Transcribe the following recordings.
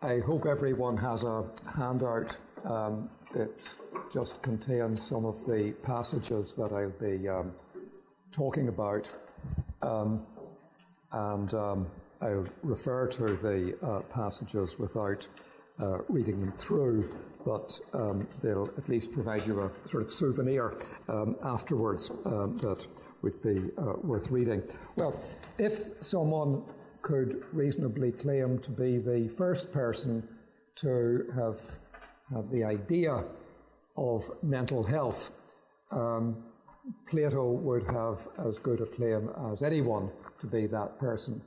I hope everyone has a handout. Um, just contains some of the passages that I'll be um, talking about. Um, and um, I'll refer to the uh, passages without uh, reading them through, but um, they'll at least provide you a sort of souvenir um, afterwards that would be uh, worth reading. Well, if someone could reasonably claim to be the first person to have, have the idea of mental health. Um, Plato would have as good a claim as anyone to be that person,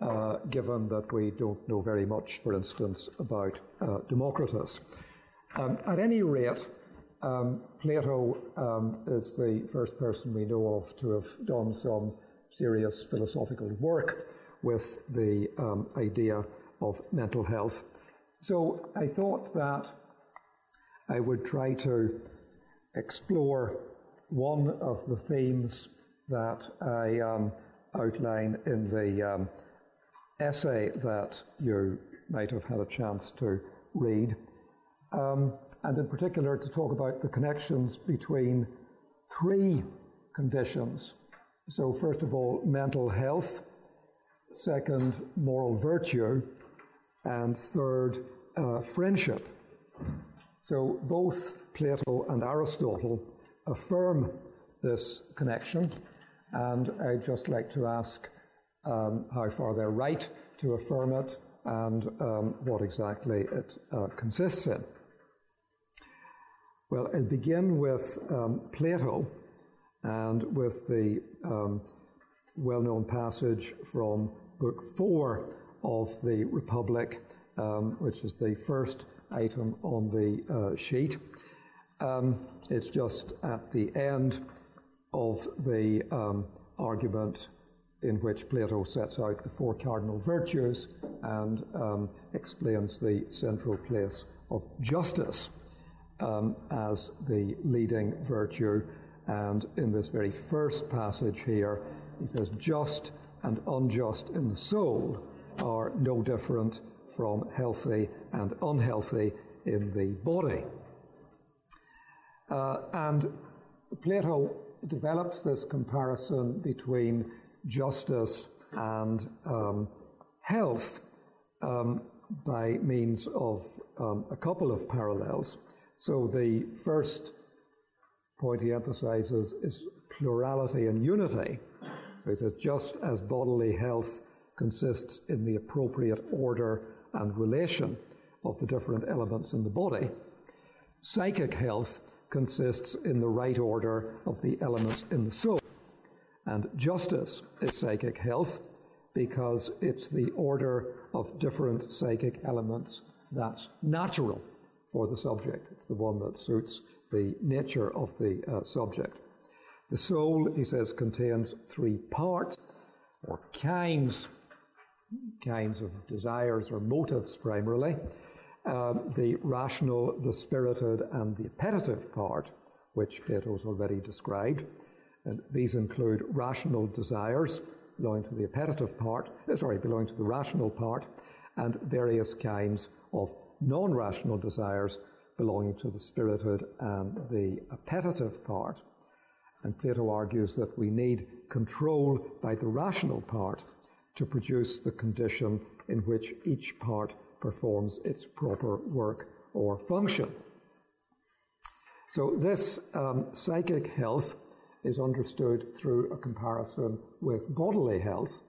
uh, given that we don't know very much, for instance, about uh, Democritus. Um, at any rate, um, Plato um, is the first person we know of to have done some serious philosophical work with the um, idea of mental health. So I thought that I would try to explore one of the themes that I um, outline in the um, essay that you might have had a chance to read, um, and in particular to talk about the connections between three conditions. So, first of all, mental health, second, moral virtue, and third, uh, friendship. So both Plato and Aristotle affirm this connection, and I'd just like to ask um, how far they're right to affirm it and um, what exactly it uh, consists in. Well, I'll begin with um, Plato and with the um, well known passage from Book 4 of the Republic, um, which is the first item on the uh, sheet. Um, it's just at the end of the um, argument in which Plato sets out the four cardinal virtues and um, explains the central place of justice um, as the leading virtue. And in this very first passage here, he says, just and unjust in the soul are no different from healthy and unhealthy in the body. Uh, and Plato develops this comparison between justice and um, health um, by means of um, a couple of parallels. So the first point he emphasizes is plurality and unity. He says, just as bodily health consists in the appropriate order and relation of the different elements in the body, psychic health consists in the right order of the elements in the soul. And justice is psychic health because it's the order of different psychic elements that's natural for the subject. It's the one that suits the nature of the uh, subject. The soul, he says, contains three parts or kinds, kinds of desires or motives primarily. Uh, the rational, the spirited, and the appetitive part, which Plato's already described. And these include rational desires belonging to the appetitive part, uh, sorry, belonging to the rational part, and various kinds of non rational desires belonging to the spirited and the appetitive part. And Plato argues that we need control by the rational part to produce the condition in which each part performs its proper work or function. So, this um, psychic health is understood through a comparison with bodily health.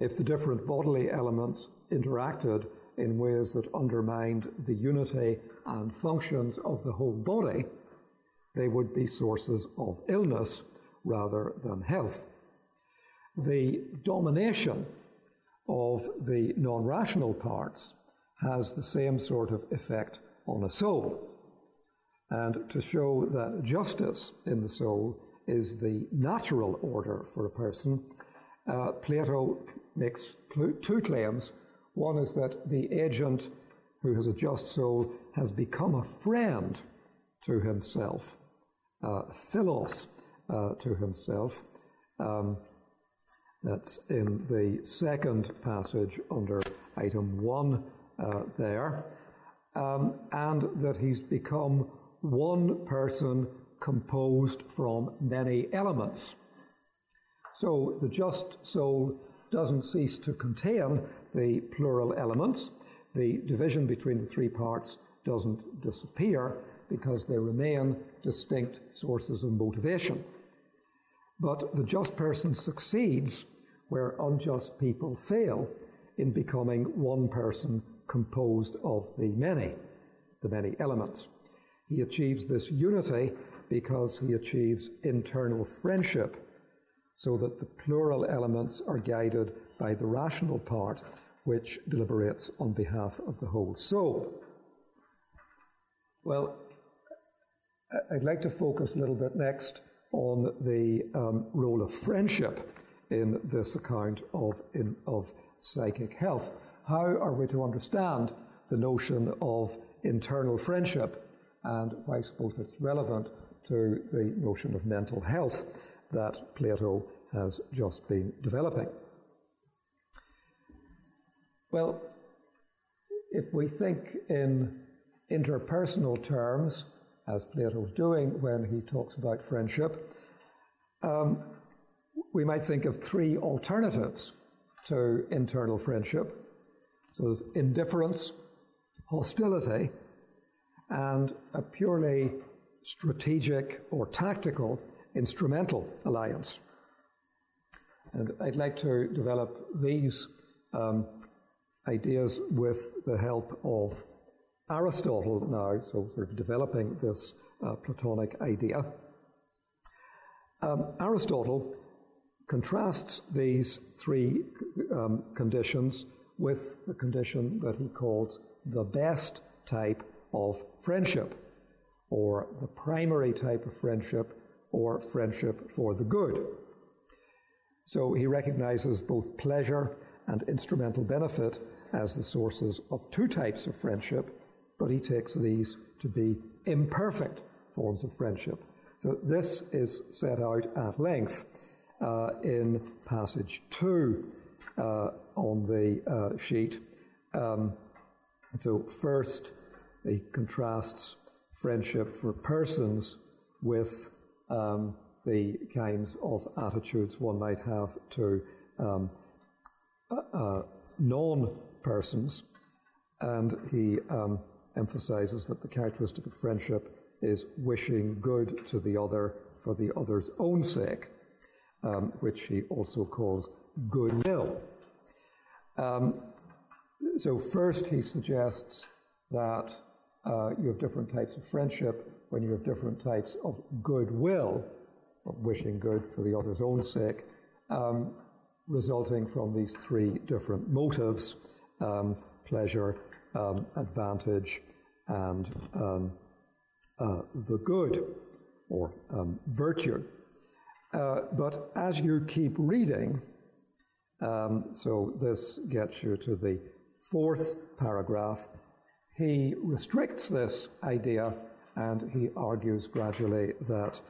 If the different bodily elements interacted in ways that undermined the unity and functions of the whole body, they would be sources of illness rather than health. The domination of the non rational parts has the same sort of effect on a soul. And to show that justice in the soul is the natural order for a person, uh, Plato makes two claims. One is that the agent who has a just soul has become a friend to himself uh, philos uh, to himself. Um, that's in the second passage under item one uh, there, um, and that he's become one person composed from many elements. So the just soul doesn't cease to contain the plural elements. The division between the three parts doesn't disappear because they remain distinct sources of motivation. But the just person succeeds where unjust people fail in becoming one person composed of the many, the many elements. He achieves this unity because he achieves internal friendship, so that the plural elements are guided by the rational part, which deliberates on behalf of the whole soul. Well, I'd like to focus a little bit next on the um, role of friendship in this account of, in, of psychic health. How are we to understand the notion of internal friendship and why I suppose it's relevant to the notion of mental health that Plato has just been developing? Well, if we think in interpersonal terms, as Plato's doing when he talks about friendship, um, we might think of three alternatives to internal friendship. So there's indifference, hostility, and a purely strategic or tactical instrumental alliance. And I'd like to develop these um, ideas with the help of Aristotle now, so sort of developing this uh, Platonic idea. Um, Aristotle contrasts these three um, conditions with the condition that he calls the best type of friendship, or the primary type of friendship, or friendship for the good. So he recognizes both pleasure and instrumental benefit as the sources of two types of friendship but he takes these to be imperfect forms of friendship. So this is set out at length uh, in passage 2 uh, on the uh, sheet. Um, so, first, he contrasts friendship for persons with um, the kinds of attitudes one might have to um, uh, uh, non persons. And he um, emphasizes that the characteristic of friendship is wishing good to the other for the other's own sake, um, which he also calls goodwill. Um, so, first, he suggests that uh, you have different types of friendship when you have different types of goodwill, of wishing good for the other's own sake, um, resulting from these three different motives um, pleasure, um, advantage and um, uh, the good or um, virtue. Uh, but as you keep reading, um, so this gets you to the fourth paragraph, he restricts this idea and he argues gradually that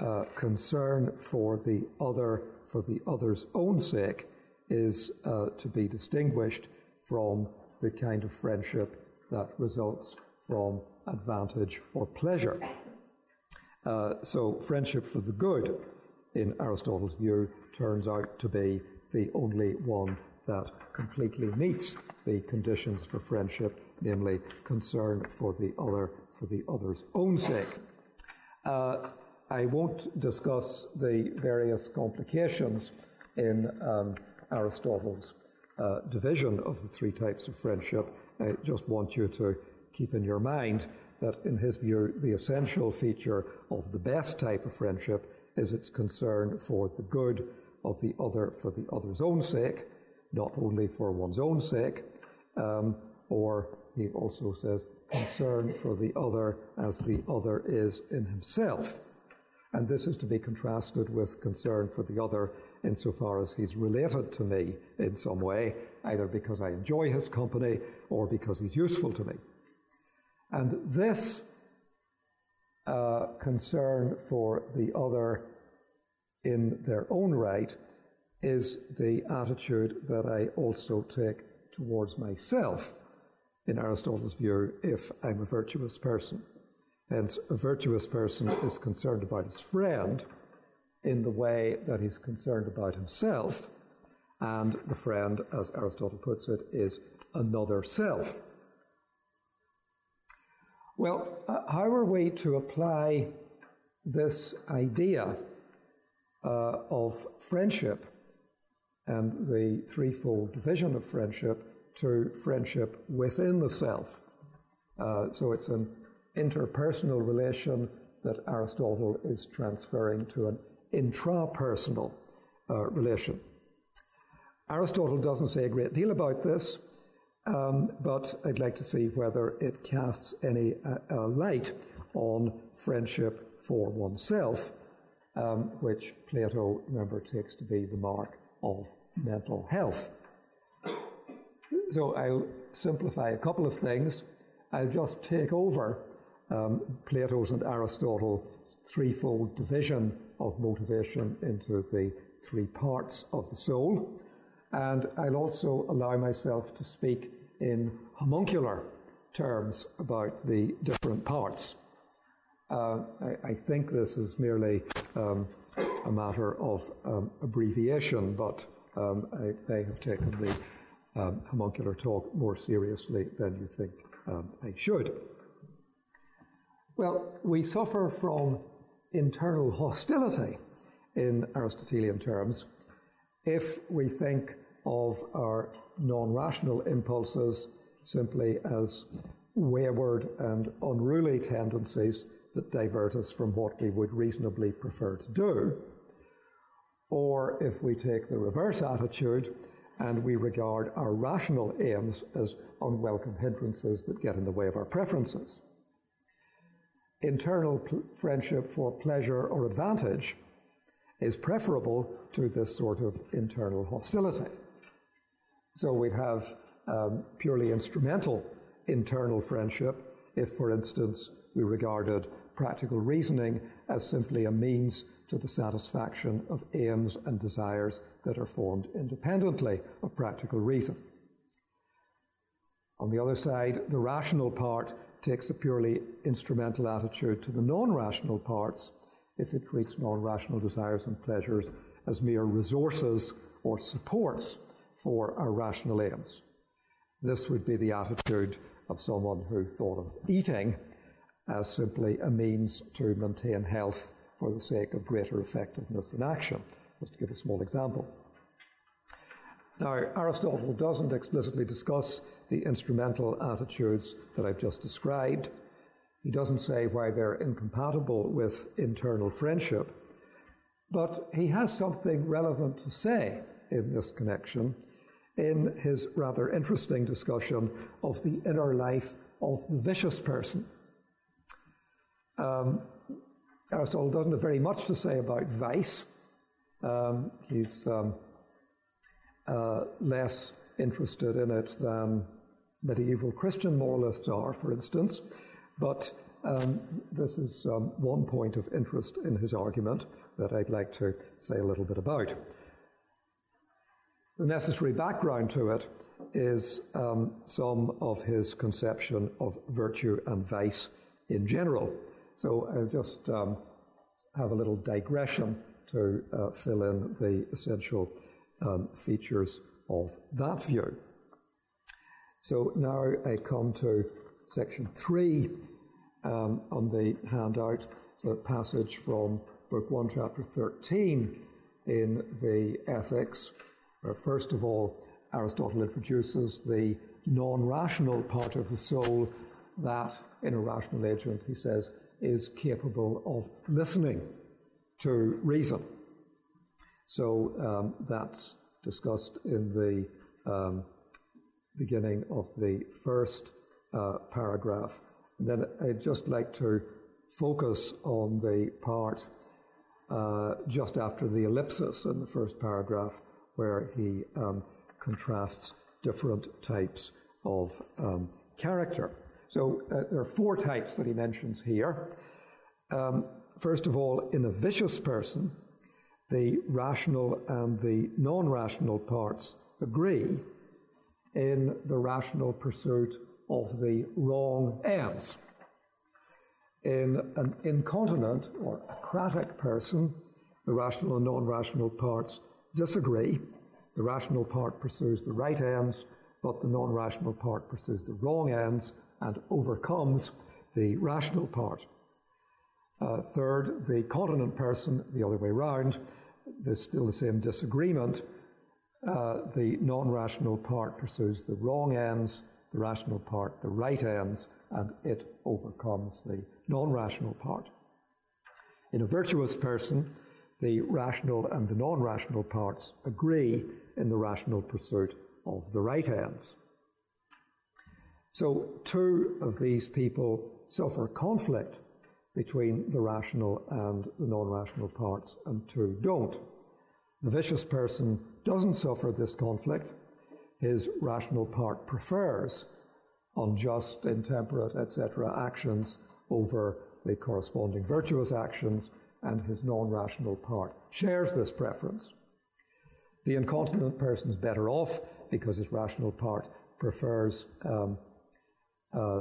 uh, concern for the other, for the other's own sake, is uh, to be distinguished from the kind of friendship that results from advantage or pleasure. Uh, so, friendship for the good, in Aristotle's view, turns out to be the only one that completely meets the conditions for friendship, namely concern for the other, for the other's own sake. Uh, I won't discuss the various complications in um, Aristotle's uh, division of the three types of friendship. I just want you to keep in your mind that, in his view, the essential feature of the best type of friendship is its concern for the good of the other for the other's own sake, not only for one's own sake, um, or he also says concern for the other as the other is in himself. And this is to be contrasted with concern for the other insofar as he's related to me in some way, either because I enjoy his company or because he's useful to me. And this uh, concern for the other in their own right is the attitude that I also take towards myself in Aristotle's view, if I'm a virtuous person. Hence, a virtuous person is concerned about his friend in the way that he's concerned about himself, and the friend, as Aristotle puts it, is another self. Well, uh, how are we to apply this idea uh, of friendship and the threefold division of friendship to friendship within the self. Uh, so it's an interpersonal relation that Aristotle is transferring to an intrapersonal uh, relation. Aristotle doesn't say a great deal about this, um, but I'd like to see whether it casts any uh, uh light on friendship for oneself, um, which Plato, remember, takes to be the mark of mental health. So I'll simplify a couple of things. I'll just take over um, Plato's and Aristotle's threefold division of motivation into the three parts of the soul. And I'll also allow myself to speak in homuncular terms about the different parts. Uh, I, I, think this is merely um, a matter of um, abbreviation, but um, I may have taken the um, homuncular talk more seriously than you think um, I should. Well, we suffer from internal hostility in Aristotelian terms if we think of our non rational impulses simply as wayward and unruly tendencies that divert us from what we would reasonably prefer to do. Or if we take the reverse attitude and we regard our rational aims as unwelcome hindrances that get in the way of our preferences. Internal pl- friendship for pleasure or advantage is preferable to this sort of internal hostility. So we have um, purely instrumental internal friendship if, for instance, we regarded practical reasoning as simply a means to the satisfaction of aims and desires that are formed independently of practical reason. On the other side, the rational part takes a purely instrumental attitude to the non rational parts if it treats non rational desires and pleasures as mere resources or supports for our rational aims. This would be the attitude of someone who thought of eating as simply a means to maintain health for the sake of greater effectiveness in action, just to give a small example. Now, Aristotle doesn't explicitly discuss the instrumental attitudes that I've just described. He doesn't say why they're incompatible with internal friendship, but he has something relevant to say in this connection in his rather interesting discussion of the inner life of the vicious person. Um, Aristotle doesn't have very much to say about vice. Um, he's um, uh, less interested in it than medieval Christian moralists are, for instance. But um, this is um, one point of interest in his argument that I'd like to say a little bit about. The necessary background to it is um, some of his conception of virtue and vice in general. So I'll just um, have a little digression to uh, fill in the essential um, features of that view. So now I come to section three um, on the handout, the passage from Book 1, Chapter 13 in the Ethics, where first of all, Aristotle introduces the non rational part of the soul that, in a rational agent, he says, is capable of listening to reason. So um, that's discussed in the um, beginning of the first uh, paragraph. And then I'd just like to focus on the part uh, just after the ellipsis in the first paragraph, where he um, contrasts different types of um, character. So uh, there are four types that he mentions here. Um, first of all, in a vicious person, the rational and the non rational parts agree in the rational pursuit of the wrong ends. In an incontinent or acratic person, the rational and non rational parts disagree. The rational part pursues the right ends, but the non rational part pursues the wrong ends and overcomes the rational part. Uh, third, the continent person, the other way round, there's still the same disagreement. Uh, the non rational part pursues the wrong ends, the rational part the right ends, and it overcomes the non rational part. In a virtuous person, the rational and the non rational parts agree in the rational pursuit of the right ends. So, two of these people suffer conflict between the rational and the non rational parts, and two don't. The vicious person doesn't suffer this conflict. His rational part prefers unjust, intemperate, etc. actions over the corresponding virtuous actions, and his non rational part shares this preference. The incontinent person is better off because his rational part prefers um, uh,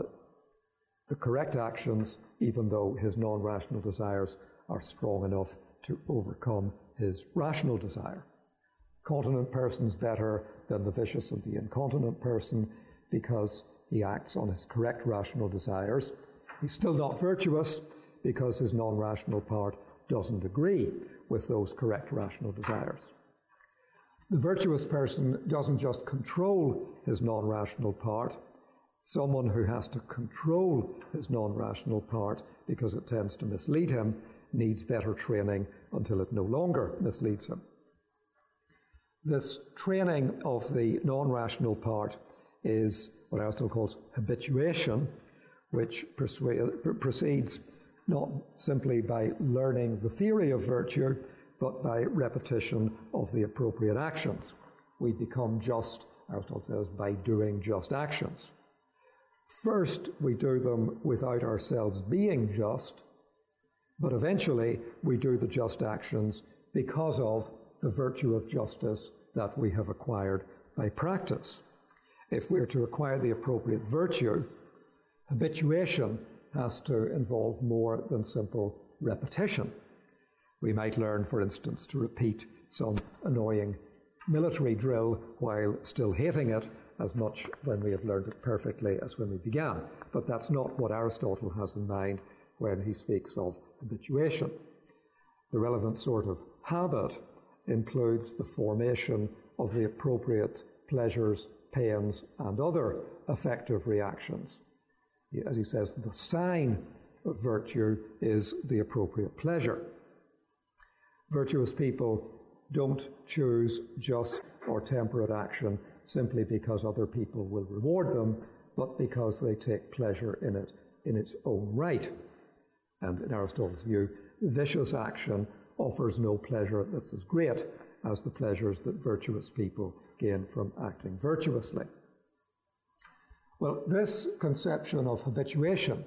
the correct actions, even though his non rational desires are strong enough to overcome his rational desire. Continent person is better than the vicious and the incontinent person because he acts on his correct rational desires. He's still not virtuous because his non rational part doesn't agree with those correct rational desires. The virtuous person doesn't just control his non rational part, someone who has to control his non rational part because it tends to mislead him needs better training until it no longer misleads him. This training of the non rational part is what Aristotle calls habituation, which proceeds not simply by learning the theory of virtue, but by repetition of the appropriate actions. We become just, Aristotle says, by doing just actions. First, we do them without ourselves being just, but eventually we do the just actions because of the virtue of justice that we have acquired by practice. If we're to acquire the appropriate virtue, habituation has to involve more than simple repetition. We might learn, for instance, to repeat some annoying military drill while still hating it as much when we have learned it perfectly as when we began. But that's not what Aristotle has in mind when he speaks of habituation. The relevant sort of habit includes the formation of the appropriate pleasures, pains, and other affective reactions. As he says, the sign of virtue is the appropriate pleasure. Virtuous people don't choose just or temperate action simply because other people will reward them, but because they take pleasure in it in its own right. And in Aristotle's view, vicious action offers no pleasure that's as great as the pleasures that virtuous people gain from acting virtuously. Well, this conception of habituation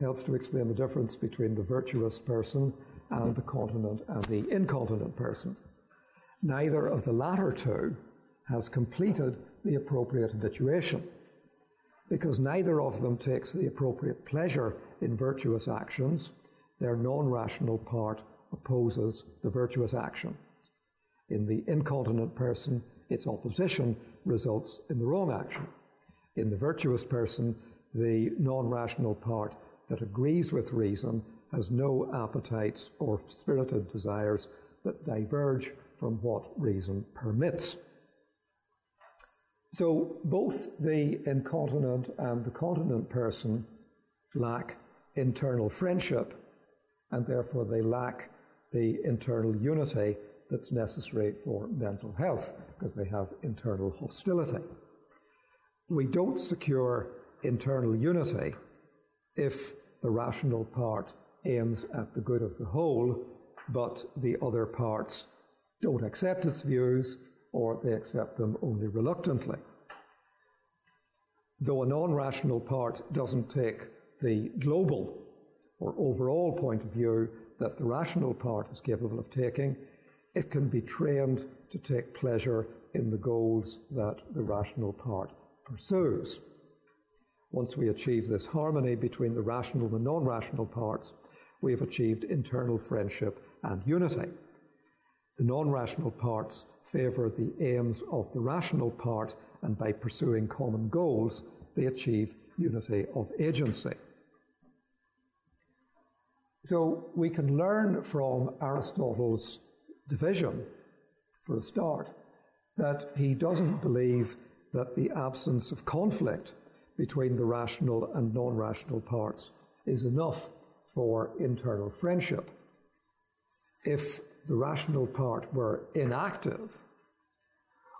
helps to explain the difference between the virtuous person and the continent and the incontinent person. Neither of the latter two has completed the appropriate habituation because neither of them takes the appropriate pleasure in virtuous actions. Their non rational part opposes the virtuous action. In the incontinent person, its opposition results in the wrong action. In the virtuous person, the non rational part that agrees with reason has no appetites or spirited desires that diverge from what reason permits. So both the incontinent and the continent person lack internal friendship, and therefore they lack the internal unity that's necessary for mental health because they have internal hostility. We don't secure internal unity if the rational part aims at the good of the whole, but the other parts don't accept its views or they accept them only reluctantly. Though a non rational part doesn't take the global or overall point of view that the rational part is capable of taking, it can be trained to take pleasure in the goals that the rational part pursues. once we achieve this harmony between the rational and non rational parts, we have achieved internal friendship and unity. The non rational parts favour the aims of the rational part, and by pursuing common goals, they achieve unity of agency. So we can learn from Aristotle's division, for a start, that he doesn't believe that the absence of conflict between the rational and non rational parts is enough for internal friendship. If the rational part were inactive,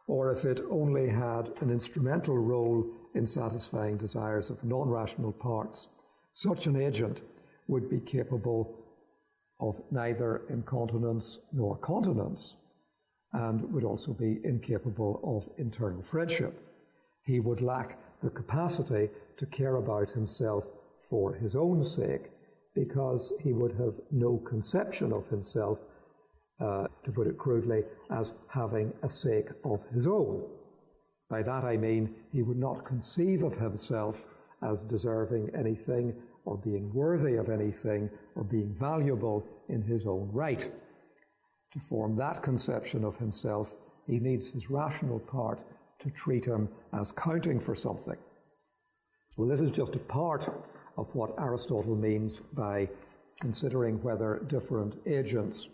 or if it only had an instrumental role in satisfying desires of non rational parts, such an agent would be capable of neither incontinence nor continence, and would also be incapable of internal friendship. He would lack the capacity to care about himself for his own sake, because he would have no conception of himself, uh, to put it crudely, as having a sake of his own. By that I mean he would not conceive of himself as deserving anything or being worthy of anything or being valuable in his own right. To form that conception of himself, he needs his rational part to treat him as counting for something. Well, this is just a part of what Aristotle means by considering whether different agents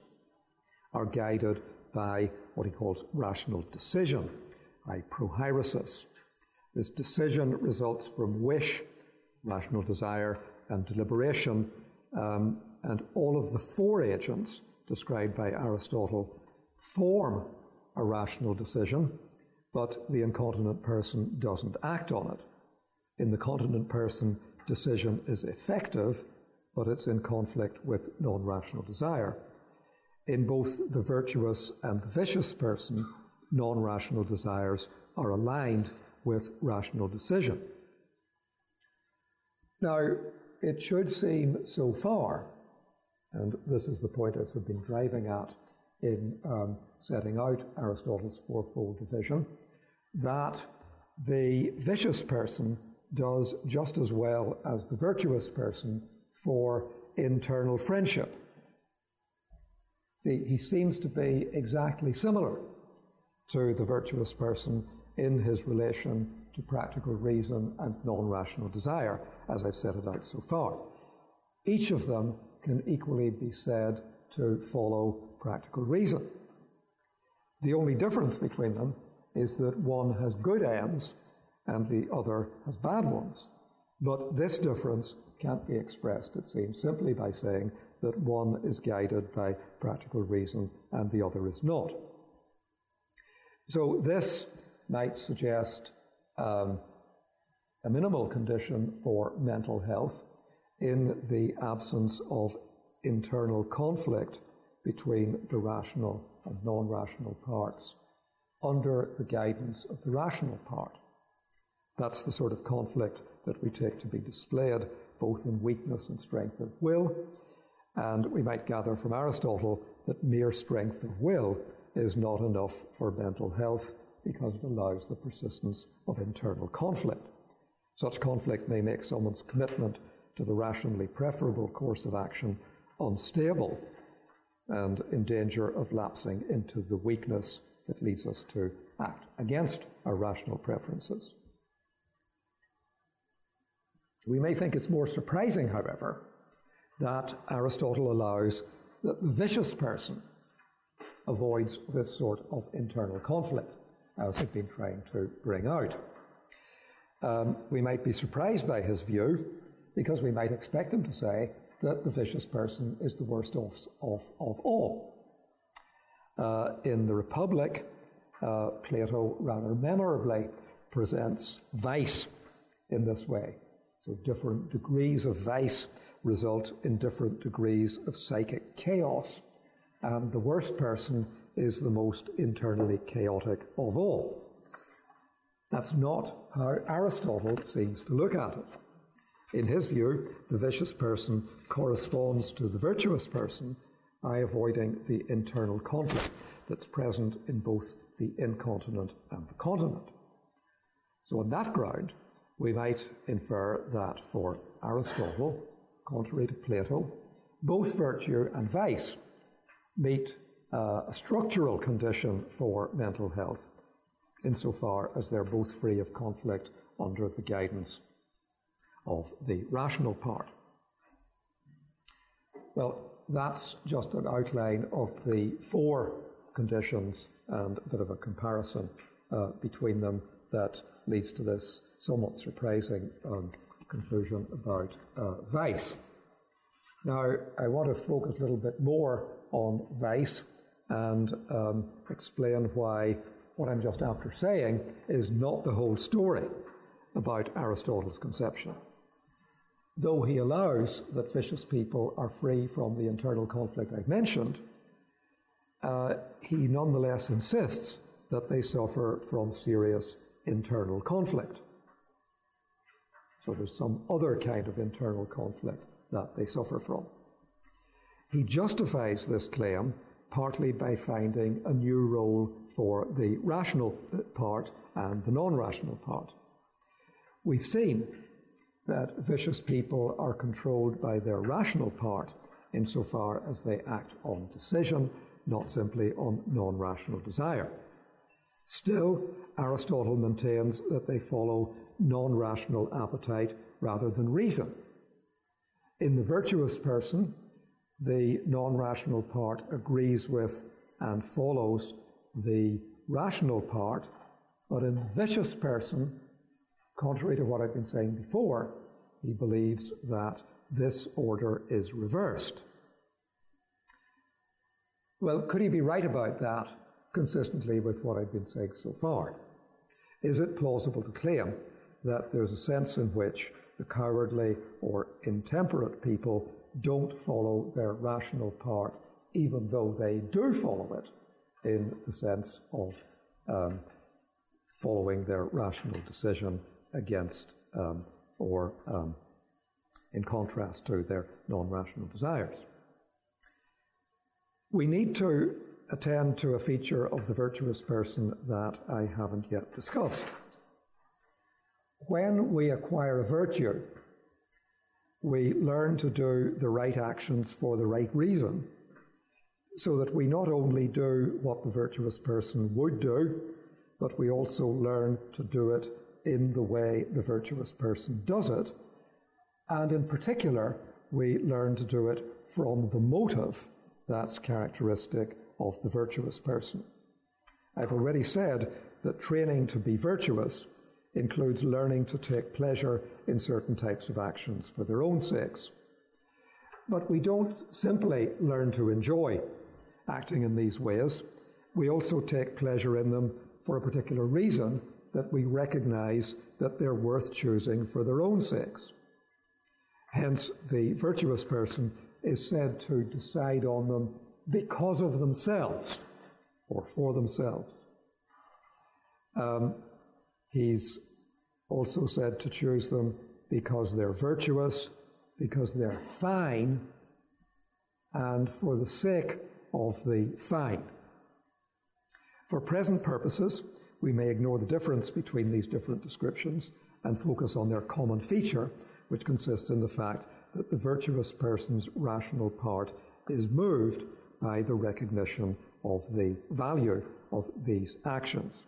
are guided by what he calls rational decision, by prohairesis. This decision results from wish, rational desire, and deliberation, um, and all of the four agents described by Aristotle form a rational decision, but the incontinent person doesn't act on it. In the continent person, decision is effective, but it's in conflict with non rational desire. In both the virtuous and the vicious person, non rational desires are aligned with rational decision. Now, it should seem so far, and this is the point I've been driving at in um, setting out Aristotle's fourfold division, that the vicious person does just as well as the virtuous person for internal friendship. See, he seems to be exactly similar to the virtuous person in his relation to practical reason and non rational desire, as I've set it out so far. Each of them can equally be said to follow practical reason. The only difference between them is that one has good ends and the other has bad ones. But this difference can't be expressed, it seems, simply by saying that one is guided by practical reason and the other is not. So this might suggest um, a minimal condition for mental health in the absence of internal conflict between the rational and non rational parts under the guidance of the rational part. That's the sort of conflict that we take to be displayed both in weakness and strength of will. And we might gather from Aristotle that mere strength of will is not enough for mental health because it allows the persistence of internal conflict. Such conflict may make someone's commitment to the rationally preferable course of action unstable and in danger of lapsing into the weakness that leads us to act against our rational preferences. We may think it's more surprising, however, that Aristotle allows that the vicious person avoids this sort of internal conflict as I've been trying to bring out. Um, we might be surprised by his view because we might expect him to say that the vicious person is the worst of, of, of all. Uh, in the Republic, uh, Plato rather memorably presents vice in this way. So, different degrees of vice result in different degrees of psychic chaos. And the worst person is the most internally chaotic of all. That's not how Aristotle seems to look at it. In his view, the vicious person corresponds to the virtuous person by avoiding the internal conflict that's present in both the incontinent and the continent. So, on that ground, we might infer that for Aristotle, contrary to Plato, both virtue and vice meet uh, a structural condition for mental health insofar as they're both free of conflict under the guidance of the rational part. Well, that's just an outline of the four conditions and a bit of a comparison uh, between them that leads to this somewhat surprising um, conclusion about uh, vice. Now, I want to focus a little bit more on vice and um, explain why what I'm just after saying is not the whole story about Aristotle's conception. Though he allows that vicious people are free from the internal conflict I've mentioned, uh, he nonetheless insists that they suffer from serious internal conflict. So there's some other kind of internal conflict that they suffer from. He justifies this claim partly by finding a new role for the rational part and the non rational part. We've seen that vicious people are controlled by their rational part insofar as they act on decision, not simply on non rational desire. Still, Aristotle maintains that they follow non rational appetite rather than reason. In the virtuous person, the non rational part agrees with and follows the rational part, but in the vicious person, contrary to what I've been saying before, he believes that this order is reversed. Well, could he be right about that consistently with what I've been saying so far? Is it plausible to claim that there's a sense in which the cowardly or intemperate people don't follow their rational part, even though they do follow it in the sense of um, following their rational decision against um, or um, in contrast to their non rational desires. We need to attend to a feature of the virtuous person that I haven't yet discussed. When we acquire a virtue, we learn to do the right actions for the right reason, so that we not only do what the virtuous person would do, but we also learn to do it in the way the virtuous person does it. And in particular, we learn to do it from the motive that's characteristic of the virtuous person. I've already said that training to be virtuous includes learning to take pleasure in certain types of actions for their own sakes. But we don't simply learn to enjoy acting in these ways, we also take pleasure in them for a particular reason that we recognize that they're worth choosing for their own sakes. Hence, the virtuous person is said to decide on them because of themselves or for themselves. Um, He's also said to choose them because they're virtuous, because they're fine, and for the sake of the fine. For present purposes, we may ignore the difference between these different descriptions and focus on their common feature, which consists in the fact that the virtuous person's rational part is moved by the recognition of the value of these actions.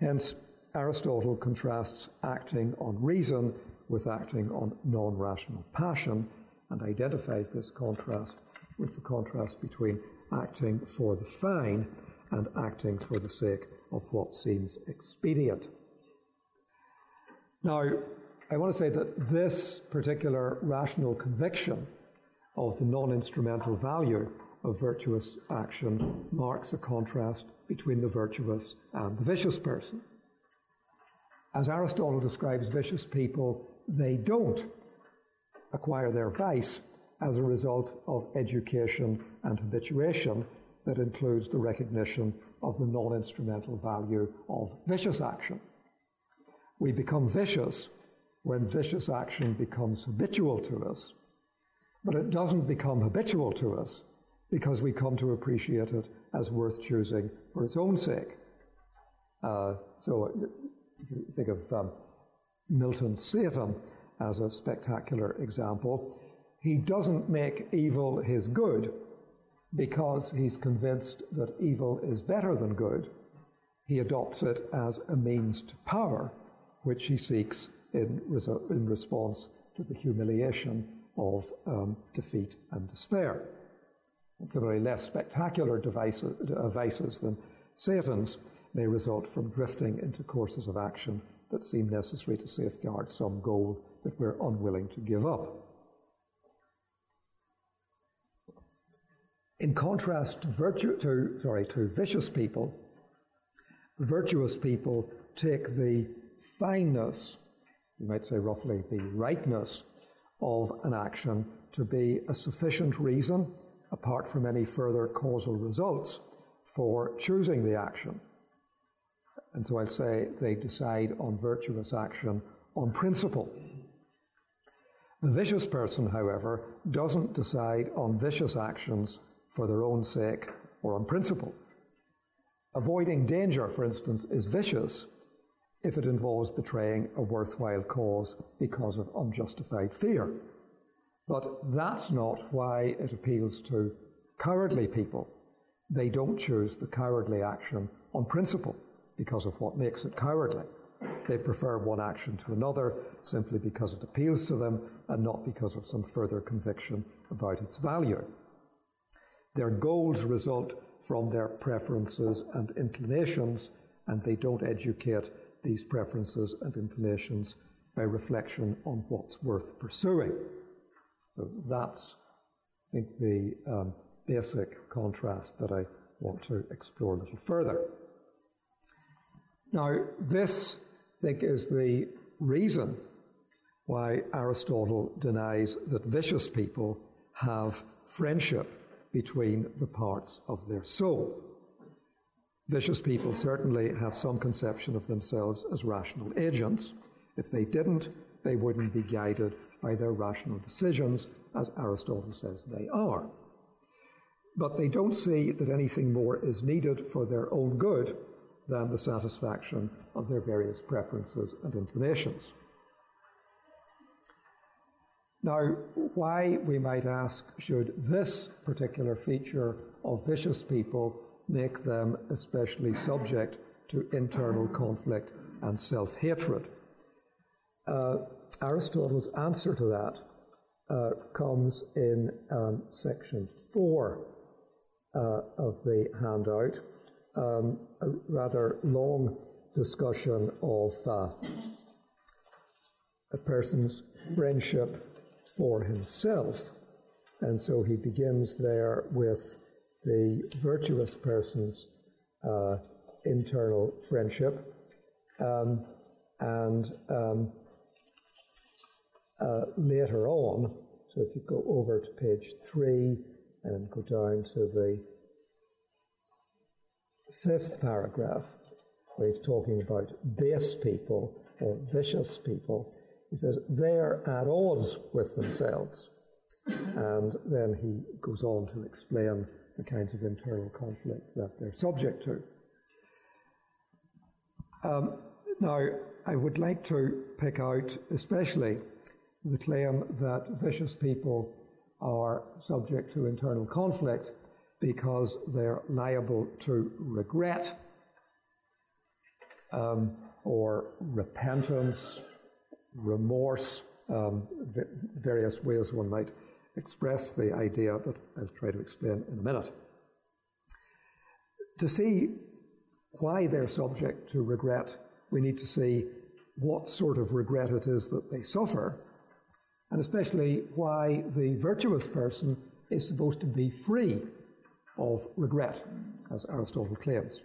Hence, Aristotle contrasts acting on reason with acting on non rational passion and identifies this contrast with the contrast between acting for the fine and acting for the sake of what seems expedient. Now, I want to say that this particular rational conviction of the non instrumental value of virtuous action marks a contrast between the virtuous and the vicious person. As Aristotle describes vicious people, they don't acquire their vice as a result of education and habituation that includes the recognition of the non instrumental value of vicious action. We become vicious when vicious action becomes habitual to us, but it doesn't become habitual to us because we come to appreciate it as worth choosing for its own sake. Uh, so if you think of um, Milton's Satan as a spectacular example. He doesn't make evil his good because he's convinced that evil is better than good. He adopts it as a means to power, which he seeks in, resu- in response to the humiliation of um, defeat and despair. Similarly, less spectacular devices, uh, vices than Satan's may result from drifting into courses of action that seem necessary to safeguard some goal that we're unwilling to give up. In contrast to, virtue, to, sorry, to vicious people, virtuous people take the fineness, you might say roughly the rightness of an action to be a sufficient reason, apart from any further causal results, for choosing the action. And so I'd say they decide on virtuous action on principle. The vicious person, however, doesn't decide on vicious actions for their own sake or on principle. Avoiding danger, for instance, is vicious if it involves betraying a worthwhile cause because of unjustified fear. But that's not why it appeals to cowardly people. They don't choose the cowardly action on principle because of what makes it cowardly. They prefer one action to another simply because it appeals to them and not because of some further conviction about its value. Their goals result from their preferences and inclinations, and they don't educate these preferences and inclinations by reflection on what's worth pursuing. So that's, I think, the um, basic contrast that I want to explore a little further. Now, this, I think, is the reason why Aristotle denies that vicious people have friendship between the parts of their soul. Vicious people certainly have some conception of themselves as rational agents. If they didn't, they wouldn't be guided by their rational decisions, as Aristotle says they are. But they don't see that anything more is needed for their own good than the satisfaction of their various preferences and inclinations. Now, why, we might ask, should this particular feature of vicious people make them especially subject to internal conflict and self hatred? Uh, Aristotle's answer to that uh, comes in um, section 4 uh, of the handout um, a rather long discussion of uh, a person's friendship for himself. And so he begins there with the virtuous person's uh, internal friendship. Um, and um, uh, later on, so if you go over to page three and go down to the fifth paragraph, where he's talking about base people or vicious people, he says they're at odds with themselves. And then he goes on to explain the kinds of internal conflict that they're subject to. Um, now, I would like to pick out especially the claim that vicious people are subject to internal conflict because they're liable to regret um, or repentance, remorse, um, various ways one might express the idea that I'll try to explain in a minute. To see why they're subject to regret, we need to see what sort of regret it is that they suffer, and especially why the virtuous person is supposed to be free of regret, as Aristotle claims.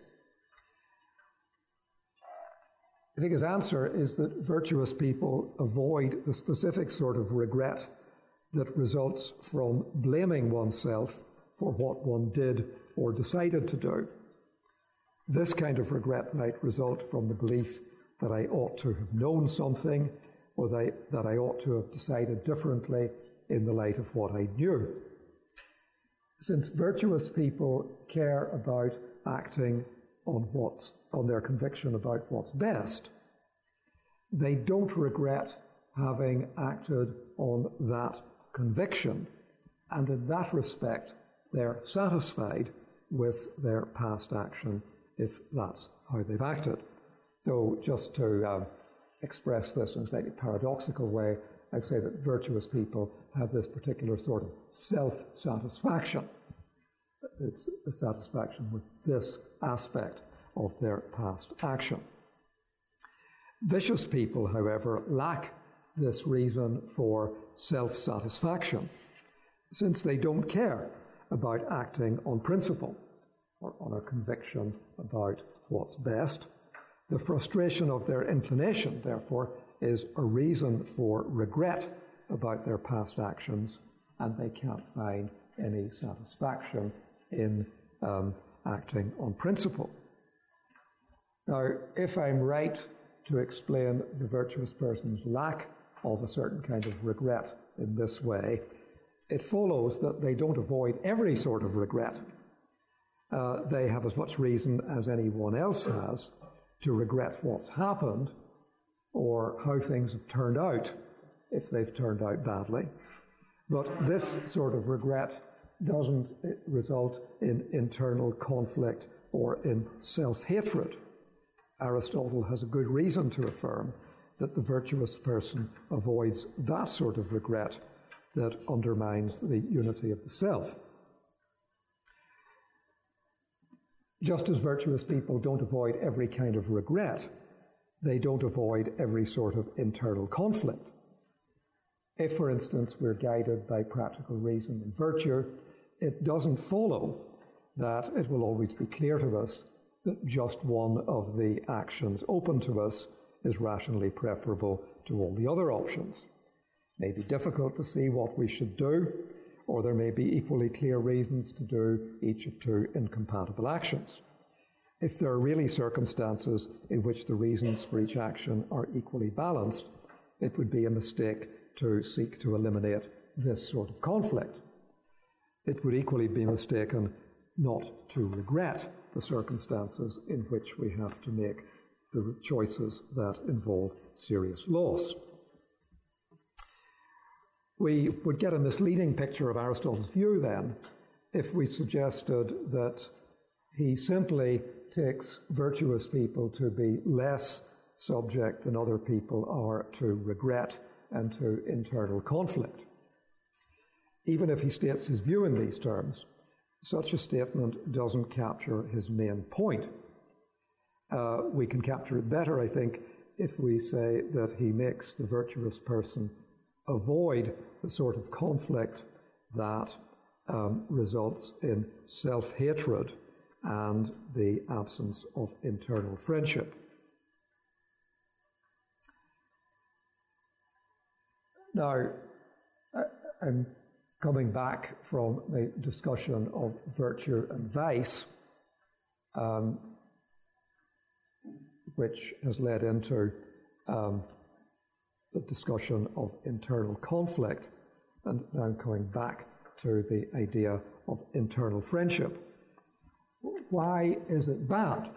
I think his answer is that virtuous people avoid the specific sort of regret that results from blaming oneself for what one did or decided to do. This kind of regret might result from the belief that I ought to have known something or that I ought to have decided differently in the light of what I knew since virtuous people care about acting on what's on their conviction about what's best, they don't regret having acted on that conviction, and in that respect, they're satisfied with their past action if that's how they've acted. So, just to um, express this in a slightly paradoxical way, I'd say that virtuous people have this particular sort of self satisfaction. It's a satisfaction with this aspect of their past action. Vicious people, however, lack this reason for self satisfaction since they don't care about acting on principle or on a conviction about what's best. The frustration of their inclination, therefore, is a reason for regret about their past actions, and they can't find any satisfaction in um, acting on principle. Now, if I'm right to explain the virtuous person's lack of a certain kind of regret in this way, it follows that they don't avoid every sort of regret. Uh, they have as much reason as anyone else has to regret what's happened or how things have turned out if they've turned out badly. But this sort of regret doesn't result in internal conflict or in self hatred. Aristotle has a good reason to affirm that the virtuous person avoids that sort of regret that undermines the unity of the self. Just as virtuous people don't avoid every kind of regret, they don't avoid every sort of internal conflict. If, for instance, we're guided by practical reason and virtue, it doesn't follow that it will always be clear to us that just one of the actions open to us is rationally preferable to all the other options. It may be difficult to see what we should do, or there may be equally clear reasons to do each of two incompatible actions. If there are really circumstances in which the reasons for each action are equally balanced, it would be a mistake to seek to eliminate this sort of conflict. It would equally be mistaken not to regret the circumstances in which we have to make the choices that involve serious loss. We would get a misleading picture of Aristotle's view then if we suggested that he simply takes virtuous people to be less subject than other people are to regret and to internal conflict. Even if he states his view in these terms, such a statement doesn't capture his main point. Uh, we can capture it better, I think, if we say that he makes the virtuous person avoid the sort of conflict that um, results in self hatred and the absence of internal friendship. Now, I'm coming back from the discussion of virtue and vice, um, which has led into um, the discussion of internal conflict, and now I'm coming back to the idea of internal friendship. Why is it bad,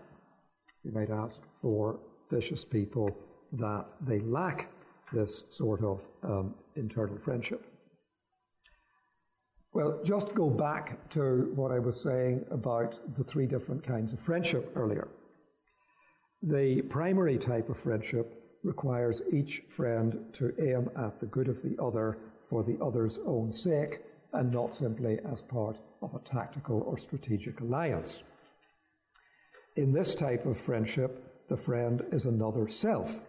you might ask, for vicious people that they lack this sort of um, internal friendship? Well, just go back to what I was saying about the three different kinds of friendship earlier. The primary type of friendship requires each friend to aim at the good of the other for the other's own sake and not simply as part of a tactical or strategic alliance. In this type of friendship, the friend is another self.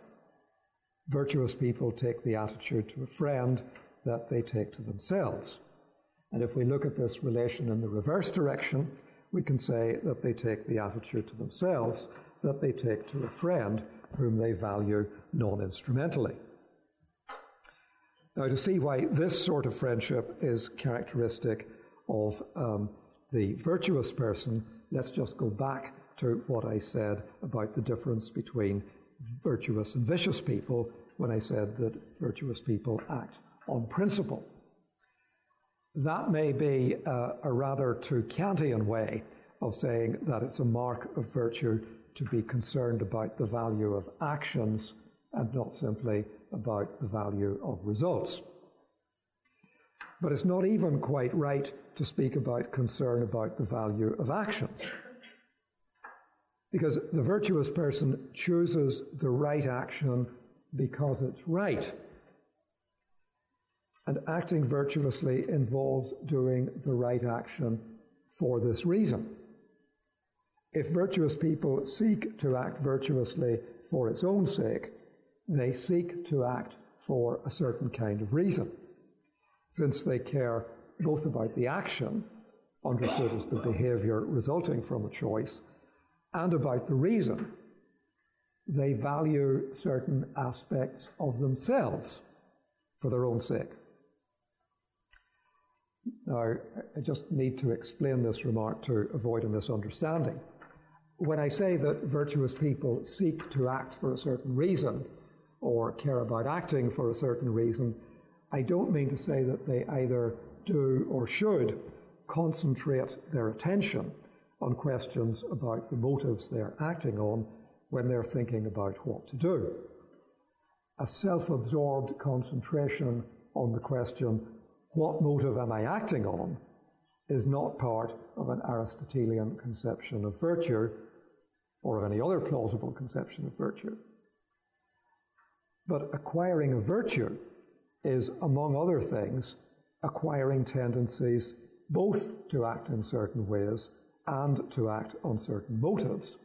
Virtuous people take the attitude to a friend that they take to themselves. And if we look at this relation in the reverse direction, we can say that they take the attitude to themselves that they take to a friend whom they value non instrumentally. Now, to see why this sort of friendship is characteristic of um, the virtuous person, let's just go back to what I said about the difference between virtuous and vicious people when I said that virtuous people act on principle. That may be a, a rather too Kantian way of saying that it's a mark of virtue to be concerned about the value of actions and not simply about the value of results. But it's not even quite right to speak about concern about the value of actions. Because the virtuous person chooses the right action because it's right. And acting virtuously involves doing the right action for this reason. If virtuous people seek to act virtuously for its own sake, they seek to act for a certain kind of reason, since they care both about the action, understood as the behavior resulting from a choice, and about the reason. They value certain aspects of themselves for their own sake. Now, I just need to explain this remark to avoid a misunderstanding. When I say that virtuous people seek to act for a certain reason or care about acting for a certain reason, I don't mean to say that they either do or should concentrate their attention on questions about the motives they're acting on when they're thinking about what to do. A self absorbed concentration on the question, what motive am I acting on, is not part of an Aristotelian conception of virtue or of any other plausible conception of virtue. But acquiring a virtue is, among other things, acquiring tendencies both to act in certain ways and to act on certain motives.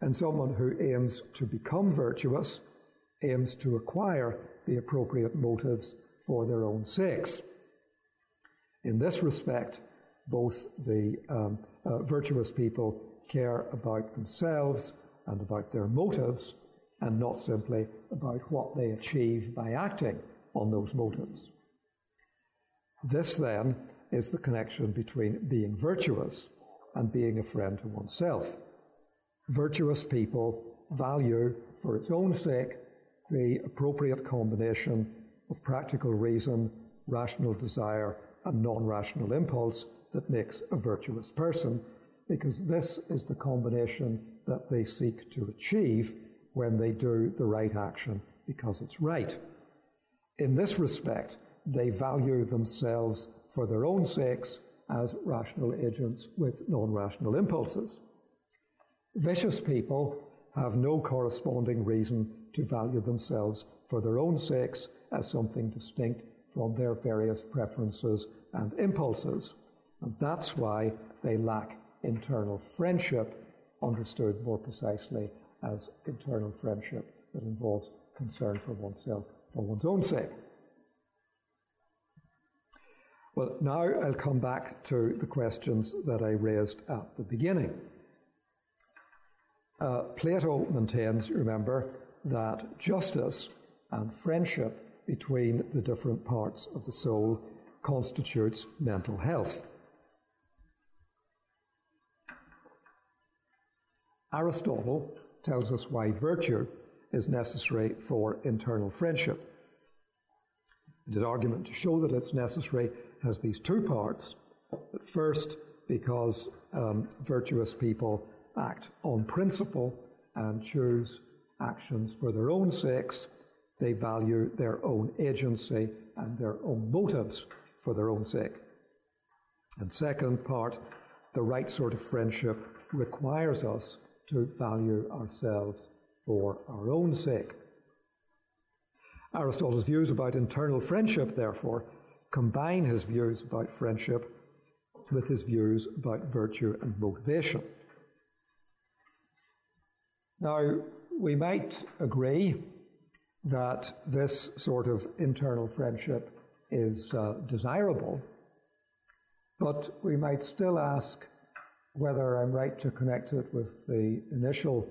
And someone who aims to become virtuous aims to acquire the appropriate motives for their own sakes. In this respect, both the um, uh, virtuous people care about themselves and about their motives, and not simply about what they achieve by acting on those motives. This then is the connection between being virtuous and being a friend to oneself. Virtuous people value, for its own sake, the appropriate combination of practical reason, rational desire, and non rational impulse that makes a virtuous person, because this is the combination that they seek to achieve when they do the right action because it's right. In this respect, they value themselves for their own sakes as rational agents with non rational impulses. Vicious people have no corresponding reason to value themselves for their own sakes as something distinct from their various preferences and impulses. And that's why they lack internal friendship, understood more precisely as internal friendship that involves concern for oneself for one's own sake. Well, now I'll come back to the questions that I raised at the beginning. Uh, Plato maintains, remember, that justice and friendship between the different parts of the soul constitutes mental health. Aristotle tells us why virtue is necessary for internal friendship. And his argument to show that it's necessary has these two parts. But first, because um, virtuous people act on principle and choose actions for their own sakes, they value their own agency and their own motives for their own sake. And second part, the right sort of friendship requires us to value ourselves for our own sake. Aristotle's views about internal friendship, therefore, combine his views about friendship with his views about virtue and motivation. Now, we might agree that this sort of internal friendship is uh, desirable, but we might still ask whether I'm right to connect it with the initial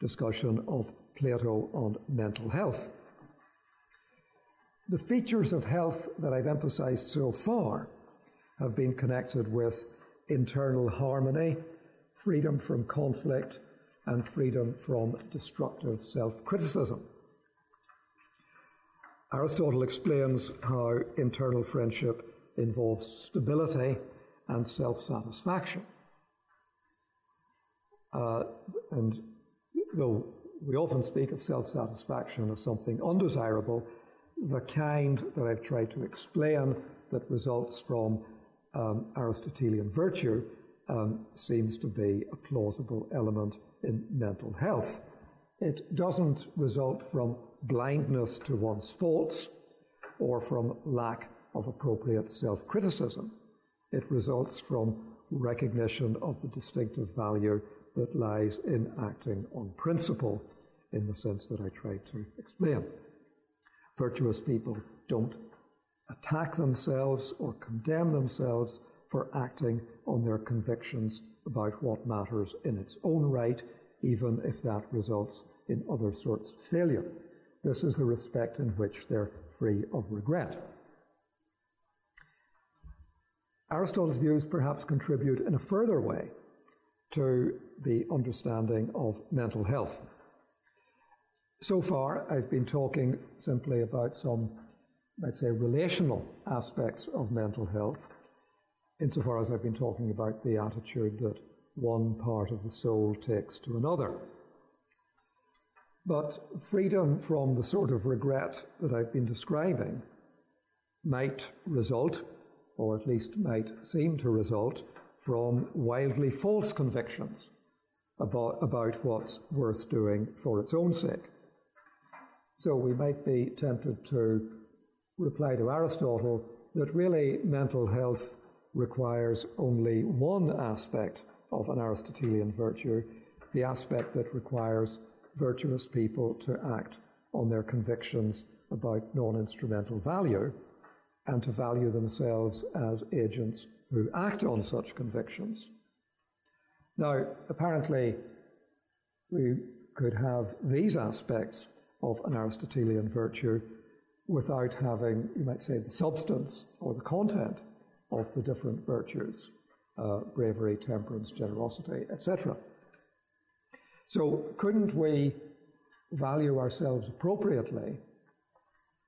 discussion of Plato on mental health. The features of health that I've emphasized so far have been connected with internal harmony, freedom from conflict, and freedom from destructive self criticism. Aristotle explains how internal friendship involves stability and self satisfaction. Uh, and though we often speak of self satisfaction as something undesirable, the kind that I've tried to explain that results from um, Aristotelian virtue um, seems to be a plausible element in mental health. It doesn't result from blindness to one's faults or from lack of appropriate self criticism. It results from recognition of the distinctive value that lies in acting on principle in the sense that I tried to explain. Virtuous people don't attack themselves or condemn themselves for acting on their convictions about what matters in its own right, even if that results in other sorts of failure. This is the respect in which they're free of regret. Aristotle's views perhaps contribute in a further way to the understanding of mental health. So far, I've been talking simply about some, let's say, relational aspects of mental health, insofar as I've been talking about the attitude that one part of the soul takes to another. But freedom from the sort of regret that I've been describing might result, or at least might seem to result, from wildly false convictions about, about what's worth doing for its own sake. So we might be tempted to reply to Aristotle that really mental health requires only one aspect of an Aristotelian virtue, the aspect that requires virtuous people to act on their convictions about non instrumental value and to value themselves as agents who act on such convictions. Now, apparently, we could have these aspects of an Aristotelian virtue without having, you might say, the substance or the content of the different virtues uh, bravery, temperance, generosity, etc. So, couldn't we value ourselves appropriately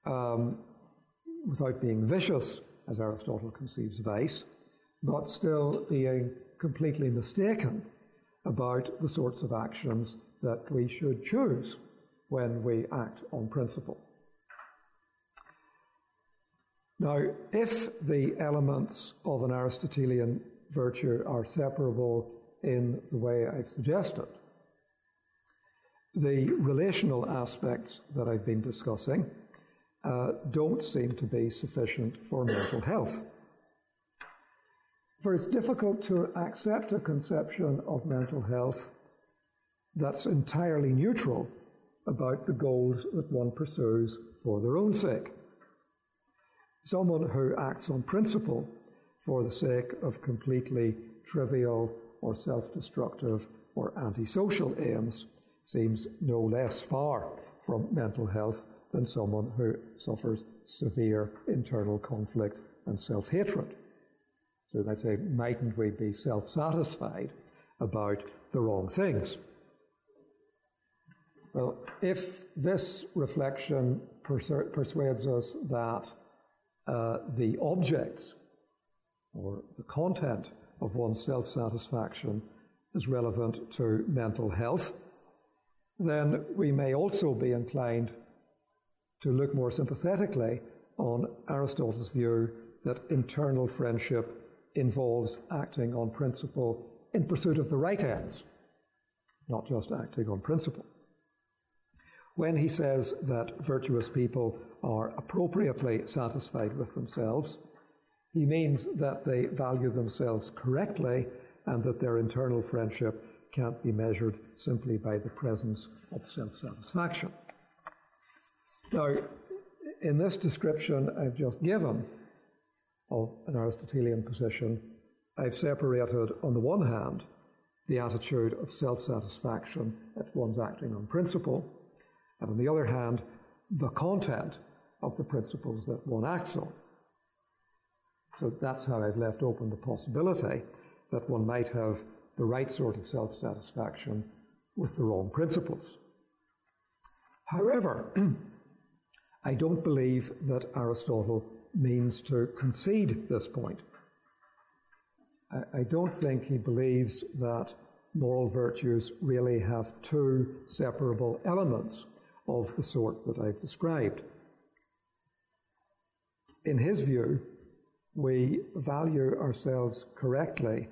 um, without being vicious, as Aristotle conceives vice, but still being completely mistaken about the sorts of actions that we should choose when we act on principle? Now, if the elements of an Aristotelian virtue are separable in the way I've suggested, the relational aspects that I've been discussing uh, don't seem to be sufficient for mental health. For it's difficult to accept a conception of mental health that's entirely neutral about the goals that one pursues for their own sake. Someone who acts on principle for the sake of completely trivial or self destructive or antisocial aims seems no less far from mental health than someone who suffers severe internal conflict and self hatred. So they say, mightn't we be self satisfied about the wrong things? Well, if this reflection persu- persuades us that uh, the objects or the content of one's self satisfaction is relevant to mental health, then we may also be inclined to look more sympathetically on Aristotle's view that internal friendship involves acting on principle in pursuit of the right ends, not just acting on principle. When he says that virtuous people are appropriately satisfied with themselves, he means that they value themselves correctly and that their internal friendship can't be measured simply by the presence of self satisfaction. Now, in this description I've just given of an Aristotelian position, I've separated, on the one hand, the attitude of self satisfaction at one's acting on principle, and on the other hand, the content of the principles that one acts on. So that's how I've left open the possibility that one might have the right sort of self satisfaction with the wrong principles. However, I don't believe that Aristotle means to concede this point. I, I don't think he believes that moral virtues really have two separable elements of the sort that I've described. In his view, we value ourselves correctly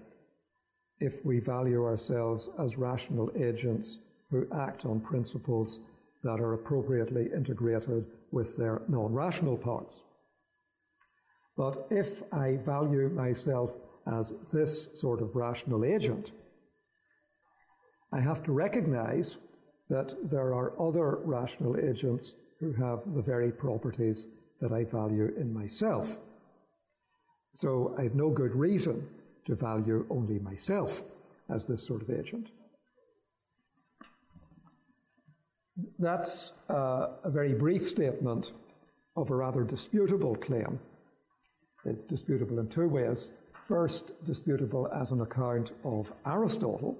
if we value ourselves as rational agents who act on principles that are appropriately integrated with their non rational parts. But if I value myself as this sort of rational agent, I have to recognize that there are other rational agents who have the very properties that I value in myself. So I have no good reason to value only myself as this sort of agent. That's uh, a very brief statement of a rather disputable claim. It's disputable in two ways. First, disputable as an account of Aristotle.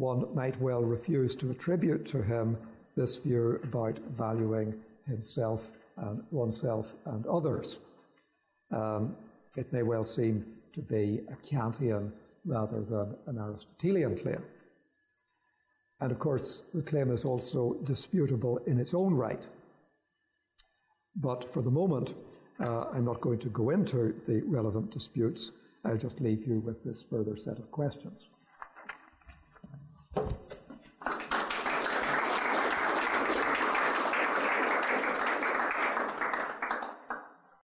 One might well refuse to attribute to him this view about valuing himself and oneself and others. Um, it may well seem to be a Kantian rather than an Aristotelian claim. And of course, the claim is also disputable in its own right. But for the moment, uh, I'm not going to go into the relevant disputes. I'll just leave you with this further set of questions.